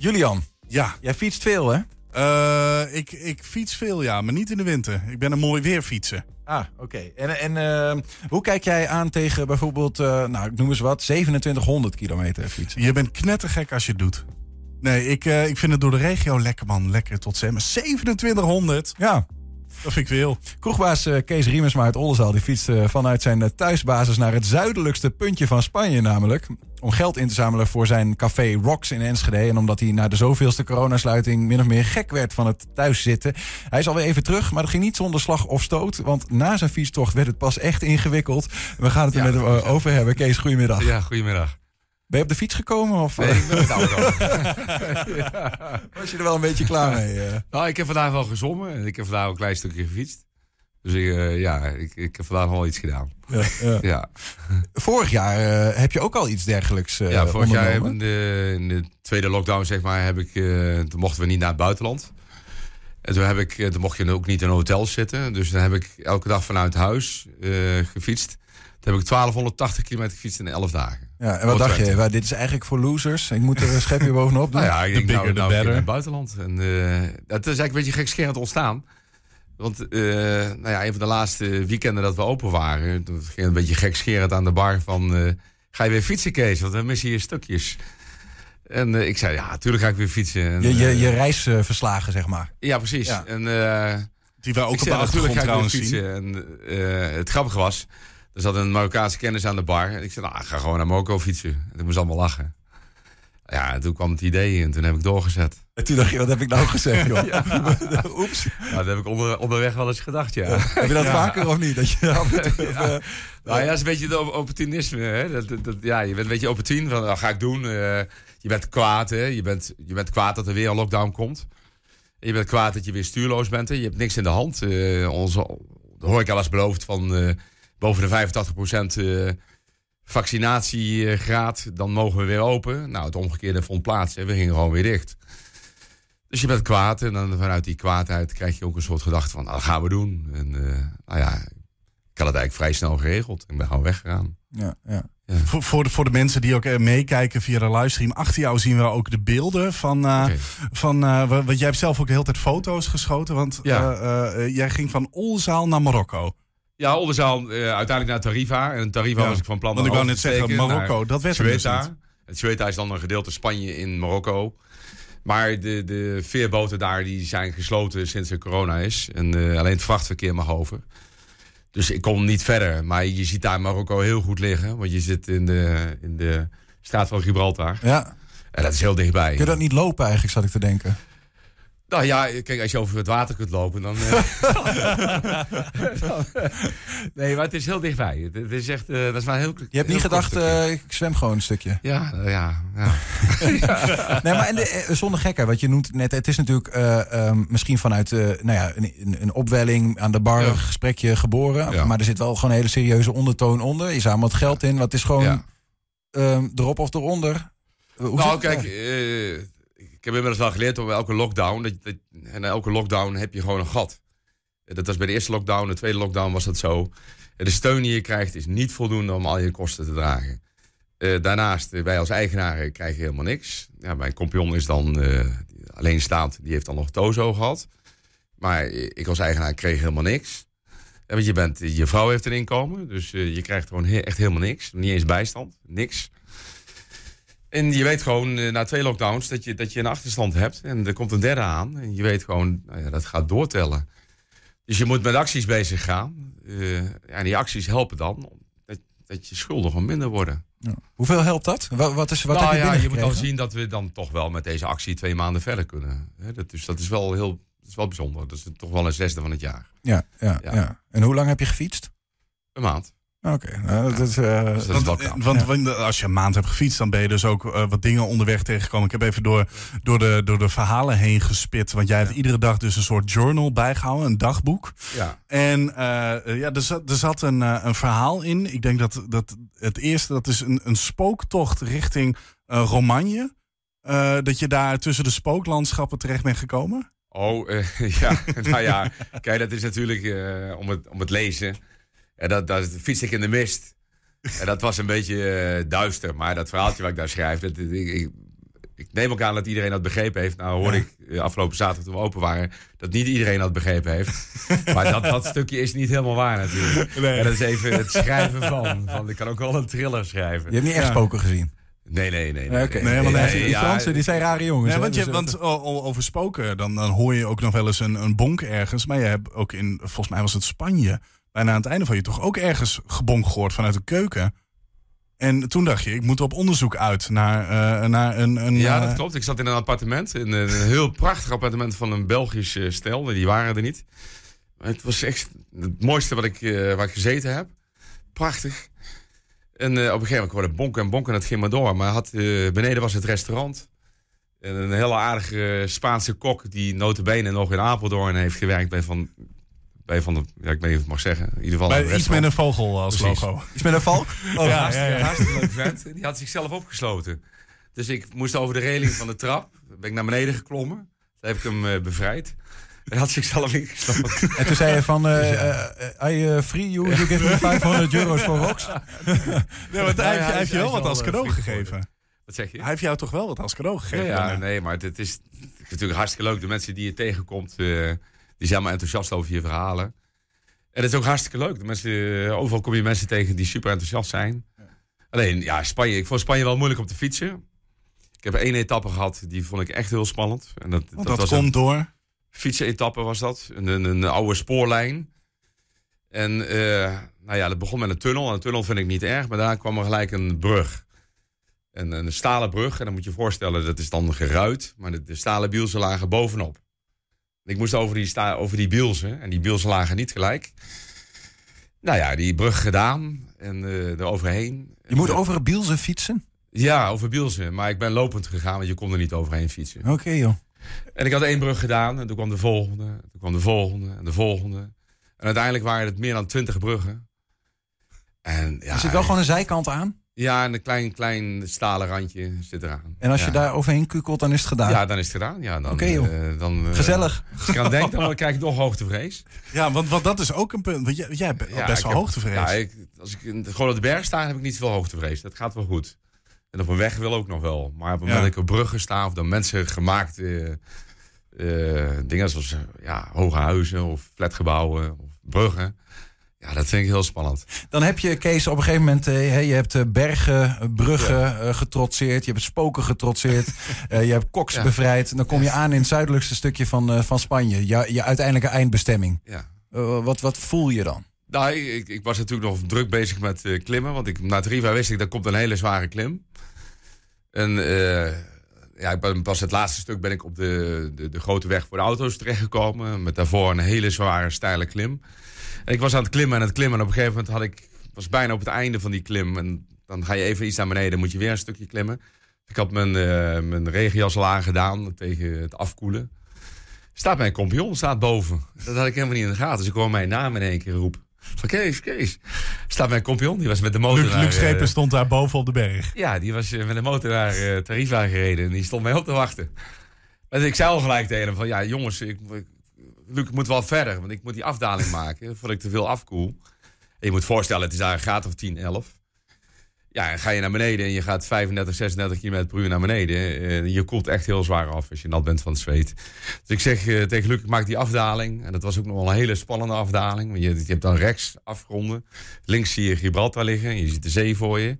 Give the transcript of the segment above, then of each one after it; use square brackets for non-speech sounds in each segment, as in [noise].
Julian, Ja, jij fietst veel, hè? eh, ik, ik fiets veel, ja, maar niet in de winter. Ik ben een mooi weer fietsen. Ah, oké. En, en eh, hoe kijk jij aan tegen bijvoorbeeld, eh, nou, ik noem eens wat, 2700 kilometer fietsen? Je bent knettergek als je het doet. Nee, ik, eh, ik vind het door de regio lekker, man. Lekker tot zeg maar 2700. Ja, Dat vind ik veel. kroegbaas eh, Kees Riemersma uit Oldenzaal... die fietst eh, vanuit zijn eh, thuisbasis naar het zuidelijkste puntje van Spanje namelijk... om geld in te zamelen voor zijn café Rocks in Enschede... en omdat hij na de zoveelste coronasluiting min of meer gek werd van het thuiszitten. Hij is alweer even terug, maar dat ging niet zonder slag of stoot... want na zijn fietstocht werd het pas echt ingewikkeld. We gaan het er Ja. met hem over hebben. Kees, goedemiddag. Ja, goedemiddag. Ben je op de fiets gekomen of Nee, ik ben met de auto. [laughs] was je er wel een beetje klaar mee? eh? nou, ik heb vandaag wel gezongen en ik heb vandaag ook een klein stukje gefietst. Dus ik, eh, ja, ik, ik heb vandaag wel iets gedaan. Ja, ja. [laughs] Ja, Vorig jaar eh, heb je ook al iets dergelijks eh ja vorig jaar in de, in de tweede lockdown, zeg maar, heb ik, eh, toen mochten we niet naar het buitenland. En toen, heb ik, eh, toen mocht je ook niet in hotels zitten. Dus dan heb ik elke dag vanuit huis eh, gefietst. Toen heb ik 1280 kilometer gefietst in 11 dagen. Ja, en wat dacht je? Dit is eigenlijk voor losers. Ik moet er een schepje [laughs] bovenop doen. Nou ja, ik denk, bigger nou, nou, naar het buitenland. En, eh, dat is eigenlijk een beetje gekscherend ontstaan. Want eh, nou ja, een van de laatste weekenden dat we open waren... toen ging het een beetje gekscherend aan de bar van... eh, ga je weer fietsen, Kees? Want we missen hier stukjes. En eh, ik zei, ja, natuurlijk ga ik weer fietsen. En, Je, je, eh, je reisverslagen, zeg maar. ja, precies. Ja. En, eh, Die wij ook op de achtergrond ga ik weer trouwens zien. fietsen. En eh, het grappige was, er zat een Marokkaanse kennis aan de bar. En ik zei, nou, ik ga gewoon naar Marokko fietsen. En toen moest allemaal lachen. Ja, en toen kwam het idee en toen heb ik doorgezet. En toen dacht je, wat heb ik nou gezegd, joh? [laughs] [laughs] Oeps. Nou, dat heb ik onder, onderweg wel eens gedacht, ja. Heb je dat vaker of niet? Dat je toe [laughs] Nou ja, dat is een beetje het op- opportunisme. Hè? Dat, dat, dat- ja, je bent een beetje opportun van, dat ga ik doen. Eh, je bent kwaad, hè? Je, bent, je bent kwaad dat er weer een lockdown komt. En je bent kwaad dat je weer stuurloos bent. Hè? Je hebt niks in de hand. Eh onze, de horeca was beloofd van eh, boven de 85% eh, vaccinatiegraad. Dan mogen we weer open. Nou, het omgekeerde vond plaats. Hè? We gingen gewoon weer dicht. Dus je bent kwaad en dan vanuit die kwaadheid krijg je ook een soort gedachte van, nou, dat gaan we doen. En eh, nou ja, ik had het eigenlijk vrij snel geregeld. Ik ben gewoon weggegaan. ja, ja. Voor, voor, de, voor de mensen die ook eh, meekijken via de livestream. Achter jou zien we ook de beelden van... eh, van eh, wa- want jij hebt zelf ook de hele tijd foto's geschoten. Want Ja. eh, eh, jij ging van Olzaal naar Marokko. Ja, Oldenzaal eh, uiteindelijk naar Tarifa. En Tarifa was ik van plan Want ik wou net zeggen, Marokko, dat werd dus Ceuta. niet. Het Ceuta is dan een gedeelte Spanje in Marokko. Maar de, de veerboten daar die zijn gesloten sinds er corona is. En eh, alleen het vrachtverkeer mag over. Dus ik kon niet verder. Maar je ziet daar Marokko heel goed liggen. Want je zit in de, in de straat van Gibraltar. ja. En dat is heel dichtbij. Kun je dat niet lopen eigenlijk, zat ik te denken. Nou ja, kijk, als je over het water kunt lopen, dan. eh, [laughs] nee, maar het is heel dichtbij. Het, het is echt. eh, dat is maar heel. Je hebt niet gedacht, eh, ik zwem gewoon een stukje. ja, ja, [laughs] ja. Nee, maar en de, zonder gekken, wat je noemt net, het is natuurlijk eh, ehm, misschien vanuit eh, nou ja, een, een- een opwelling aan de bar, Ja. een gesprekje geboren. Ja. Maar er zit wel gewoon een hele serieuze ondertoon onder. Je zamelt geld in, wat is gewoon Ja. ehm, erop of eronder. Hoe Nou, kijk, eh, ik heb inmiddels wel geleerd op elke lockdown. Dat, dat, en elke lockdown heb je gewoon een gat. Dat was bij de eerste lockdown, de tweede lockdown was dat zo. De steun die je krijgt is niet voldoende om al je kosten te dragen. Eh, daarnaast, eh, wij als eigenaren krijgen helemaal niks. Ja, mijn compagnon is dan eh alleenstaand, die heeft dan nog Tozo gehad. Maar ik als eigenaar kreeg helemaal niks. Want je, bent, je vrouw heeft een inkomen, dus je krijgt gewoon echt helemaal niks. Niet eens bijstand, niks. En je weet gewoon eh, na twee lockdowns dat je, dat je een achterstand hebt. En er komt een derde aan. En je weet gewoon, nou ja, dat gaat doortellen. Dus je moet met acties bezig gaan. Ja, en die acties helpen dan dat, dat je schulden gewoon minder worden. Ja. Hoeveel helpt dat? Wat, wat, is, wat nou heb je ja, je moet dan zien dat we dan toch wel met deze actie twee maanden verder kunnen. Dat, dus dat is wel heel dat is wel bijzonder. Dat is toch wel een zesde van het jaar. Ja, ja, ja. Ja. En hoe lang heb je gefietst? Een maand. Oké, nou, dat is... eh, Dus dat is wel Want, als je een maand hebt gefietst, dan ben je dus ook eh, wat dingen onderweg tegengekomen. Ik heb even door, door, de, door de verhalen heen gespit. Want jij hebt iedere dag dus een soort journal bijgehouden, een dagboek. Ja. En eh, ja, er zat, er zat een, een verhaal in. Ik denk dat, dat het eerste, dat is een, een spooktocht richting Romagne. Dat je daar tussen de spooklandschappen terecht bent gekomen. Oh, [laughs] ja. nou ja, kijk, dat is natuurlijk om, het, om het lezen. En dat, dat fiets ik in de mist. En dat was een beetje eh, duister. Maar dat verhaaltje wat ik daar schrijf, dat, ik, ik, ik neem ook aan dat iedereen dat begrepen heeft. Nou hoorde ik eh, afgelopen zaterdag toen we open waren... dat niet iedereen dat begrepen heeft. [laughs] maar dat, dat stukje is niet helemaal waar natuurlijk. Nee. En dat is even het schrijven van. van. Ik kan ook wel een thriller schrijven. Je hebt niet echt Ja. spoken gezien. Nee, nee, nee. Nee, Oké. Nee, want Nee, die ja, Fransen die zijn rare jongens. Want, je, dus, want o- o- over spoken, dan, dan hoor je ook nog wel eens een, een bonk ergens. Maar je hebt ook in, volgens mij was het Spanje, bijna aan het einde van je toch ook ergens gebonk gehoord vanuit de keuken. En toen dacht je, ik moet op onderzoek uit naar, eh, naar een... een Ja, eh, dat klopt. Ik zat in een appartement. In een heel prachtig appartement van een Belgisch eh, stel. Die waren er niet. Het was echt het mooiste wat ik, eh, waar ik gezeten heb. Prachtig. En op een gegeven moment hoorde bonken en bonken. en Het ging maar door. Maar had, beneden was het restaurant. En een hele aardige Spaanse kok. Die notabene nog in Apeldoorn heeft gewerkt bij van... Bij van de, ja, ik weet niet of ik mag zeggen. In ieder geval bij iets met een vogel als Precies. logo. Iets met een valk? Oh, Ja, hartstikke, ja, ja. hartstikke leuk vent. [laughs] Die had zichzelf opgesloten. Dus ik moest over de reling van de trap. Ben ik naar beneden geklommen. Daar heb ik hem eh, bevrijd. Hij had zichzelf ingesloten. [laughs] En toen zei je van, eh eh, I eh, free you, you give me 500 euro's voor rocks. Nee, [laughs] want hij, heeft- hij heeft je wel wat als cadeau gegeven. Wat zeg je? Hij heeft jou toch wel wat als cadeau gegeven? ja, nee, maar het, is, het is natuurlijk hartstikke leuk. De mensen die je tegenkomt, eh, die zijn allemaal enthousiast over je verhalen. En het is ook hartstikke leuk. De mensen, eh, overal kom je mensen tegen die super enthousiast zijn. Alleen, ja, Spanje. Ik vond Spanje wel moeilijk om te fietsen. Ik heb één etappe gehad, die vond ik echt heel spannend. En dat, dat, dat, was komt door... fietsenetappe was dat. Een, een, een oude spoorlijn. En eh, nou ja, dat begon met een tunnel. En een tunnel vind ik niet erg, maar daar kwam er gelijk een brug. En een stalen brug. En dan moet je je voorstellen, dat is dan geruit. Maar de, de stalen bielsen lagen bovenop. Ik moest over die, sta, over die bielsen. En die bielsen lagen niet gelijk. Nou ja, die brug gedaan. En eh eroverheen. Je moet over Bielsen fietsen? Ja, over bielsen. Maar ik ben lopend gegaan, want je kon er niet overheen fietsen. Oké joh. En ik had één brug gedaan en toen kwam de volgende, toen kwam de volgende en de volgende. En uiteindelijk waren het meer dan twintig bruggen. En ja, Er zit wel gewoon een zijkant aan. Ja, en een klein, klein stalen randje zit eraan. En als ja. je daar overheen kukelt, dan is het gedaan. Ja, dan is het gedaan. Ja, dan, joh. eh, dan, eh, Gezellig. Als ik aan denk, dan [laughs] krijg ik nog hoogtevrees. Ja, want, want dat is ook een punt. Want jij, jij hebt Ja, best wel heb- hoogtevrees. Ja, ik, als ik in- gewoon op de berg sta, heb ik niet zoveel hoogtevrees. Dat gaat wel goed. En op een weg wil ook nog wel. Maar op het moment dat ik op bruggen sta of dan mensen gemaakt eh, dingen zoals ja, hoge huizen of flatgebouwen of bruggen. Ja, dat vind ik heel spannend. Dan heb je, Kees, op een gegeven moment... eh, je hebt eh, bergen, eh, bruggen getrotseerd. Je hebt spoken getrotseerd. [laughs] je hebt koks Ja. bevrijd. Dan kom je aan in het zuidelijkste stukje van, van Spanje. Je, je uiteindelijke eindbestemming. Ja. Wat, wat voel je dan? Nou, ik, ik was natuurlijk nog druk bezig met klimmen. Want ik, na Tarifa wist ik, dat komt een hele zware klim. En ja, ik ben, pas het laatste stuk ben ik op de, de, de grote weg voor de auto's terechtgekomen. Met daarvoor een hele zware, steile klim. En ik was aan het klimmen en het klimmen. En op een gegeven moment had ik, was bijna op het einde van die klim. En dan ga je even iets naar beneden, moet je weer een stukje klimmen. Ik had mijn, eh mijn regenjas al aangedaan tegen het afkoelen. Staat mijn compagnon, staat boven. Dat had ik helemaal niet in de gaten. Dus ik hoor mijn naam in één keer roepen. Van Kees, Kees. Staat mijn compagnon, die was met de motor Luc, Schepen eh, stond daar boven op de berg. ja, die was eh, met de motor naar eh Tarifa gereden. En die stond mij op te wachten. Dus ik zei al gelijk tegen hem van... Ja, jongens, ik, ik, Luc, ik moet wel verder. Want ik moet die afdaling [laughs] maken voordat ik te veel afkoel. En je moet voorstellen, het is daar een graad of 10, 11. Ja, en ga je naar beneden en je gaat 35, 36 km per uur naar beneden. eh, je koelt echt heel zwaar af als je nat bent van het zweet. Dus ik zeg eh, tegen Luc, ik maak die afdaling. En dat was ook nog wel een hele spannende afdaling. Want je, je hebt dan rechts afgronden. Links zie je Gibraltar liggen. Je ziet de zee voor je.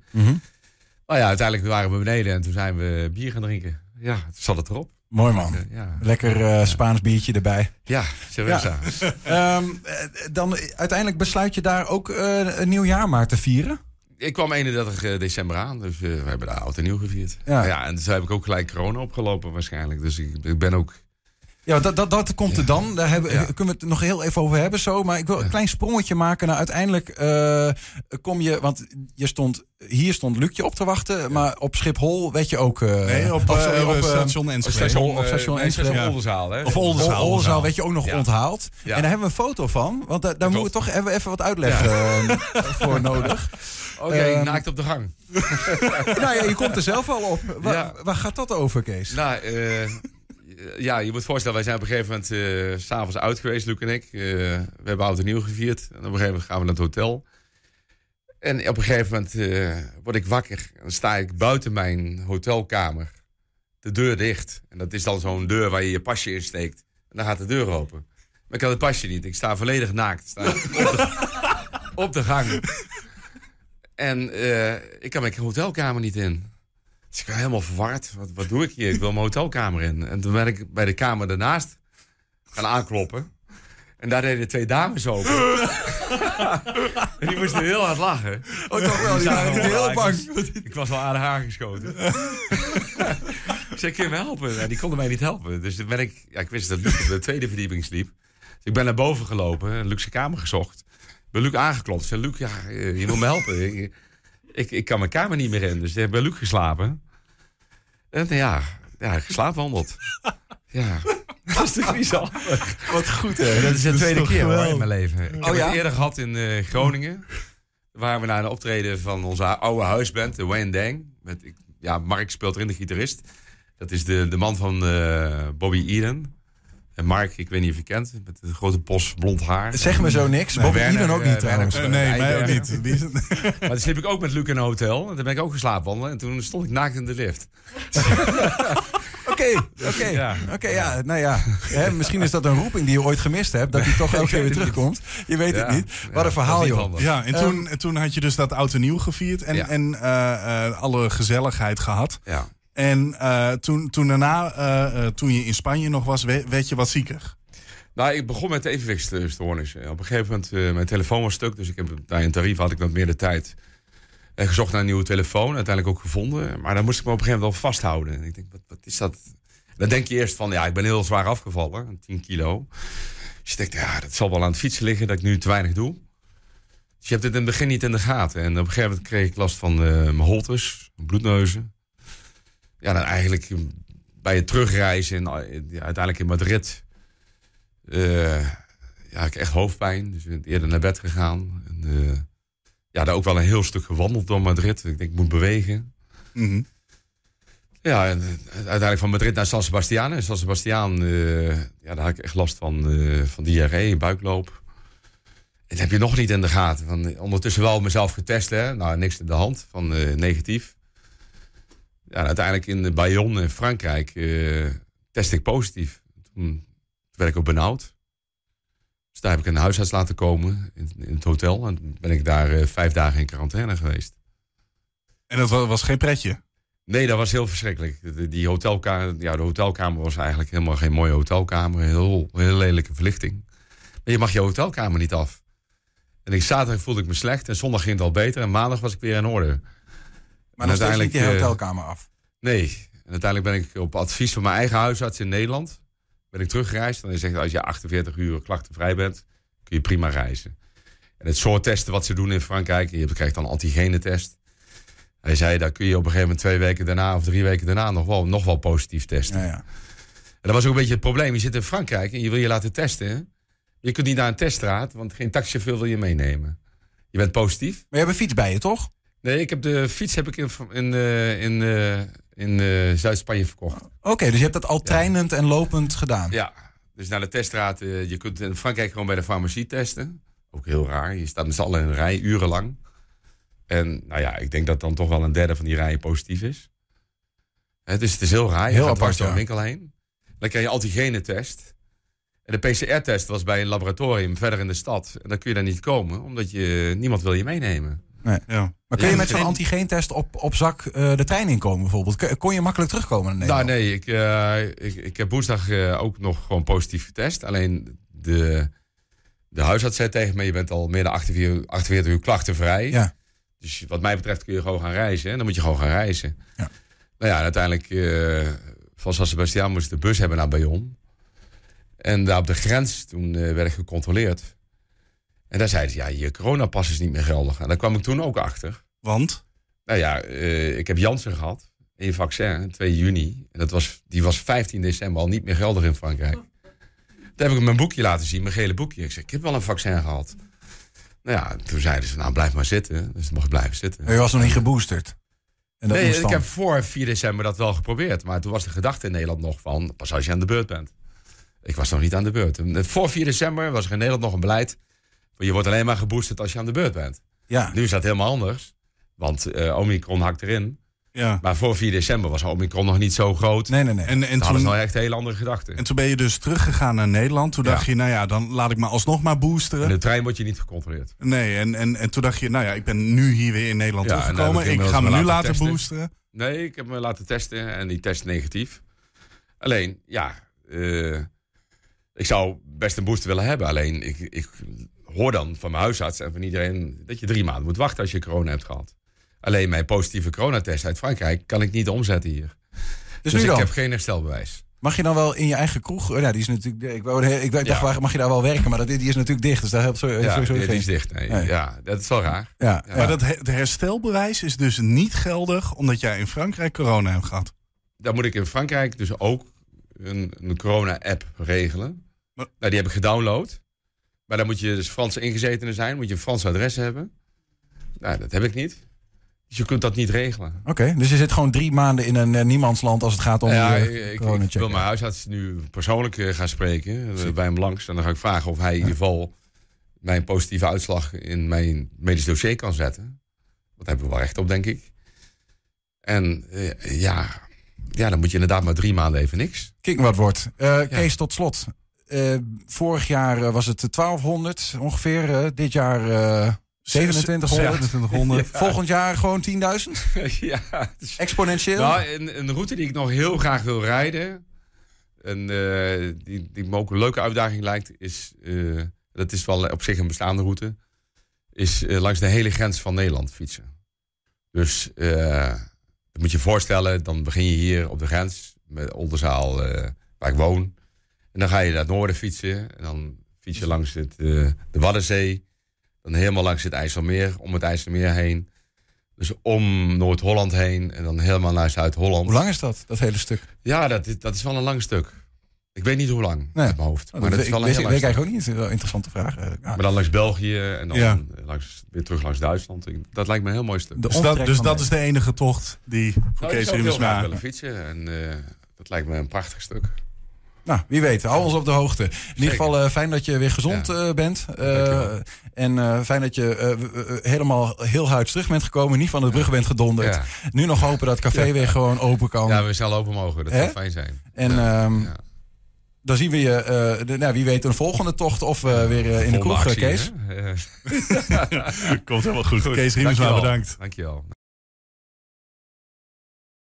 Nou ja, uiteindelijk waren we beneden en toen zijn we bier gaan drinken. Ja, toen zat het erop. Mooi man. Ja, Lekker eh, Spaans biertje erbij. ja cerveza. [laughs] Ehm, eh, dan eh, uiteindelijk besluit je daar ook een nieuw jaar maar te vieren. Ik kwam 31 december aan, dus we hebben daar oud en nieuw gevierd. Ja. Ja. en dus heb ik ook gelijk corona opgelopen waarschijnlijk. Dus ik, ik ben ook... Ja, dat, dat, dat komt er dan. Daar hebben, Ja. kunnen we het nog heel even over hebben zo. Maar ik wil een klein sprongetje maken. Nou, uiteindelijk eh, kom je... Want je stond, hier stond Lucje op te wachten. Maar op Schiphol werd je ook... eh, Nee, op, of eh, sorry, op, eh, station Enschede. station- op eh, station nee, Enschede. Oldenzaal, hè? Of Oldenzaal. Ol- Oldenzaal werd je ook nog Ja. onthaald. En daar hebben we een foto van. Want daar, daar moeten we toch even, even wat uitleg eh, [laughs] voor nodig. Oké, Ehm, naakt op de gang. [laughs] nou ja, je komt er zelf al op. Waar, waar gaat dat over, Kees? Nou, eh, ja, je moet voorstellen, wij zijn op een gegeven moment eh, s s'avonds uit geweest, Luc en ik. Eh, we hebben oud en nieuw gevierd. En op een gegeven moment gaan we naar het hotel. En op een gegeven moment eh, word ik wakker. En dan sta ik buiten mijn hotelkamer. de deur dicht. En dat is dan zo'n deur waar je je pasje in steekt. En dan gaat de deur open. Maar ik had het pasje niet. Ik sta volledig naakt. Sta op, de, [laughs] op de gang. En eh, ik kan mijn hotelkamer niet in. Dus ik ben helemaal verward. Wat, wat doe ik hier? Ik wil mijn hotelkamer in. En toen ben ik bij de kamer daarnaast gaan aankloppen. En daar deden twee dames open. en die moesten heel hard lachen. Oh, toch wel. Die waren niet heel bang. Ik was wel aan haar geschoten. ik kun je me helpen? En die konden mij niet helpen. Dus toen ben ik... Ja, ik wist dat Luc op de tweede verdieping sliep. Dus ik ben naar boven gelopen. En Luc's kamer gezocht. Ik ben Luc aangeklopt. Ik zei, Luc, ja, je moet me helpen. Ik, ik, kan mijn kamer niet meer in. Dus ik heb bij Luc geslapen. En ja, ja geslaapwandeld. [laughs] Ja. Dat is toch bizar? Wat goed, hè? Dat is de Dat tweede keer hoor, in mijn leven. Ik heb Oh, ja? het eerder gehad in eh, Groningen. Waar we naar een optreden van onze oude huisband, de Wayne Dang. Met, ik- ja, Mark speelt erin, de gitarist. Dat is de, de man van eh, Bobby Eden. En Mark, ik weet niet of je kent, met een grote bos blond haar. Zeg me zo niks. Nee, Bobby Werner, Eden ook eh, niet, trouwens. Eh, nee, mij ook niet. [laughs] Die is- Maar dan sliep ik ook met Luc in een hotel. En toen ben ik ook geslapen wandelen. En toen stond ik naakt in de lift. [laughs] Oké, oké. Ja. Oké, ja, nou ja. Hè, misschien is dat een roeping die je ooit gemist hebt. Dat die toch [laughs] elke keer weer terugkomt. Je weet het Ja, niet. Wat een dat verhaal, joh. Ja, en toen, en toen had je dus dat oud en nieuw gevierd en, Ja. en eh, eh, alle gezelligheid gehad. Ja. En eh, toen, toen daarna, eh, eh, toen je in Spanje nog was, we- werd je wat zieker. Nou, ik begon met evenwichtsstoornissen. Op een gegeven moment, eh, mijn telefoon was stuk. Dus ik heb bij een tarief had ik wat meer de tijd. Gezocht naar een nieuwe telefoon. Uiteindelijk ook gevonden. Maar dan moest ik me op een gegeven moment wel vasthouden. En ik denk, wat, wat is dat? Dan denk je eerst van, ja, ik ben heel zwaar afgevallen. 10 kilo. Dus je denkt, ja, dat zal wel aan het fietsen liggen dat ik nu te weinig doe. Dus je hebt het in het begin niet in de gaten. En op een gegeven moment kreeg ik last van mijn holtes, bloedneuzen. Ja, dan eigenlijk bij het terugreizen, in, eh, ja, uiteindelijk in Madrid... eh, ja, ik echt hoofdpijn. Dus ik ben eerder naar bed gegaan. En, eh, ja, daar ook wel een heel stuk gewandeld door Madrid. Ik denk, ik moet bewegen. Mhm. Ja, en uiteindelijk van Madrid naar San Sebastian. En San Sebastian, ja, daar had ik echt last van, eh, van diarree, buikloop. En dat heb je nog niet in de gaten. Van, ondertussen wel mezelf getest, hè. Nou, niks in de hand, van negatief. Ja, uiteindelijk in Bayonne in Frankrijk eh test ik positief. Toen werd ik ook benauwd. Dus daar heb ik een huisarts laten komen in, in het hotel. En toen ben ik daar eh, vijf dagen in quarantaine geweest. En dat wa- was geen pretje. Nee, dat was heel verschrikkelijk. De, die hotelkamer, ja, de hotelkamer was eigenlijk helemaal geen mooie hotelkamer. Heel, heel lelijke verlichting. Maar je mag je hotelkamer niet af. En ik, zaterdag voelde ik me slecht en zondag ging het al beter. En maandag was ik weer in orde. Maar dan steeds niet die eh, hotelkamer af. Nee. En uiteindelijk ben ik op advies van mijn eigen huisarts in Nederland... ben ik teruggereisd. En hij zegt, als je 48 uur klachtenvrij bent... kun je prima reizen. En het soort testen wat ze doen in Frankrijk... je krijgt dan een antigenetest... Hij zei, daar kun je op een gegeven moment twee weken daarna... of drie weken daarna nog wel, nog wel positief testen. Ja, ja. En dat was ook een beetje het probleem. Je zit in Frankrijk en je wil je laten testen. Je kunt niet naar een teststraat, want geen taxichauffeur wil je meenemen. Je bent positief. Maar je hebt een fiets bij je, toch? Nee, ik heb de fiets heb ik in, in, eh, in, eh, in eh, Zuid-Spanje verkocht. Oké, dus je hebt dat al treinend en lopend gedaan. Ja, dus naar de teststraat. je kunt in Frankrijk gewoon bij de farmacie testen. Ook heel raar. Je staat met z'n allen in een rij, urenlang. En nou ja, ik denk dat dan toch wel een derde van die rijen positief is. Hè, dus het is heel raar. Je Heel gaat apart, door ja. winkel heen. Dan krijg je antigenetest. En de PCR-test was bij een laboratorium verder in de stad. En dan kun je daar niet komen, omdat je, niemand wil je meenemen. Ja. Maar kun je met zo'n geen- antigeentest op, op zak eh, de trein inkomen bijvoorbeeld? Kon je makkelijk terugkomen naar Nou Nederland? nee, ik, eh, ik, ik heb woensdag eh, ook nog gewoon positief getest. Alleen de, de huisarts zei tegen me, je bent al meer dan 48, uur- 48 uur klachtenvrij. Ja. Dus wat mij betreft kun je gewoon gaan reizen. En dan moet je gewoon gaan reizen. Ja. Nou ja, uiteindelijk van San Sebastian moest ik de bus hebben naar Bayonne. En daar op de grens, toen werd ik gecontroleerd. En daar zeiden ze, ja, je coronapas is niet meer geldig. En daar kwam ik toen ook achter. Want? Nou ja, eh, ik heb Janssen gehad. Een vaccin, 2 juni. En dat was, die was 15 december al niet meer geldig in Frankrijk. Toen heb ik mijn boekje laten zien, mijn gele boekje. Ik zei, ik heb wel een vaccin gehad. Nou ja, toen zeiden ze, nou blijf maar zitten. Dus mag ik blijven zitten. Je was nog niet geboosterd. En dat Nee, ik heb voor 4 december dat wel geprobeerd. Maar toen was de gedachte in Nederland nog van, pas als je aan de beurt bent. Ik was nog niet aan de beurt. Voor 4 december was er in Nederland nog een beleid. Je wordt alleen maar geboosterd als je aan de beurt bent. Ja. Nu is dat helemaal anders. Want eh, Omicron hakt erin. Ja. Maar voor 4 december was Omicron nog niet zo groot. Nee, nee, nee. En, en, En hadden ze toen, nou echt hele andere gedachten. en toen ben je dus teruggegaan naar Nederland. Toen Ja. dacht je, nou ja, dan laat ik me alsnog maar boosteren. In de trein word je niet gecontroleerd. Nee, en, en, en toen dacht je, nou ja, ik ben nu hier weer in Nederland Ja, teruggekomen. heb ik Ik ga me nu laten testen. boosteren. Nee, ik heb me laten testen en die test negatief. Alleen, ja, eh, ik zou best een booster willen hebben. Alleen, ik, ik hoor dan van mijn huisarts en van iedereen dat je drie maanden moet wachten als je corona hebt gehad. Alleen mijn positieve coronatest uit Frankrijk kan ik niet omzetten hier. Dus, Dus, ik heb geen herstelbewijs. Mag je dan wel in je eigen kroeg... oh Ja, die is natuurlijk... Ik, wou, ik dacht, Ja. waar mag je daar wel werken? Maar dat, die is natuurlijk dicht. Dus daar helpt zo, Ja, sowieso die, geen... is dicht. Nee. Nee. Ja, dat is wel raar. Ja, Ja. Maar dat he- het herstelbewijs is dus niet geldig omdat jij in Frankrijk corona hebt gehad. Dan moet ik in Frankrijk dus ook een, een corona-app regelen. Maar- Nou, die heb ik gedownload. Maar dan moet je dus Franse ingezetene zijn. Moet je een Frans adres hebben. Nou, dat heb ik niet. Dus je kunt dat niet regelen. Oké, dus je zit gewoon drie maanden in een eh, niemandsland als het gaat om ja, ik, wil mijn huisarts nu persoonlijk eh, gaan spreken. eh, bij hem langs. En dan ga ik vragen of hij in ieder geval mijn positieve uitslag in mijn medisch dossier kan zetten. Dat hebben we wel recht op, denk ik. En ja, ja, dan moet je inderdaad maar drie maanden even niks. Kijk wat wordt. Eh, Kees, tot slot. Eh, vorig jaar eh, was het 1200 ongeveer. eh, dit jaar eh 2700. 2700. [laughs] Volgend jaar gewoon 10.000? [laughs] ja, Exponentieel? Nou, een, een route die ik nog heel graag wil rijden. En die, die me ook een leuke uitdaging lijkt, is. dat is wel op zich een bestaande route. Is langs de hele grens van Nederland fietsen. Dus dat moet je je voorstellen, dan begin je hier op de grens met Oldenzaal, waar ik woon. En dan ga je naar het noorden fietsen. En dan fiets je langs het, eh, de Waddenzee. Dan helemaal langs het IJsselmeer, om het IJsselmeer heen. Dus om Noord-Holland heen en dan helemaal naar Zuid-Holland. Hoe lang is dat, dat hele stuk? Ja, dat, is- dat is wel een lang stuk. Ik weet niet hoe lang Nee. uit mijn hoofd. Oh, Maar dat dat is wel een heel weet lang ik eigenlijk ook niet. Dat is wel een interessante vraag. Ja. Maar dan langs België en dan Ja. langs, weer terug langs Duitsland. Dat lijkt me een heel mooi stuk. Dus dat, dus dat is de enige tocht die voor Nou, ik Kees zou heel graag Riemersma... willen fietsen. En eh, dat lijkt me een prachtig stuk. Nou, wie weet. Hou ons op de hoogte. In ieder geval eh, fijn dat je weer gezond Ja. eh, bent. Eh, en eh, fijn dat je w- w- helemaal heel huids terug bent gekomen. Niet van de brug bent gedonderd. Ja. Nu nog hopen dat het café weer gewoon open kan. ja, we snel open mogen. Dat zou fijn zijn. en ja. ehm, Ja. dan zien we je, eh, de, nou, wie weet, een volgende tocht of we weer in de kroeg, actie, Kees. [laughs] Komt helemaal goed. goed. Kees Riemersma, Dankjewel. bedankt. Dankjewel.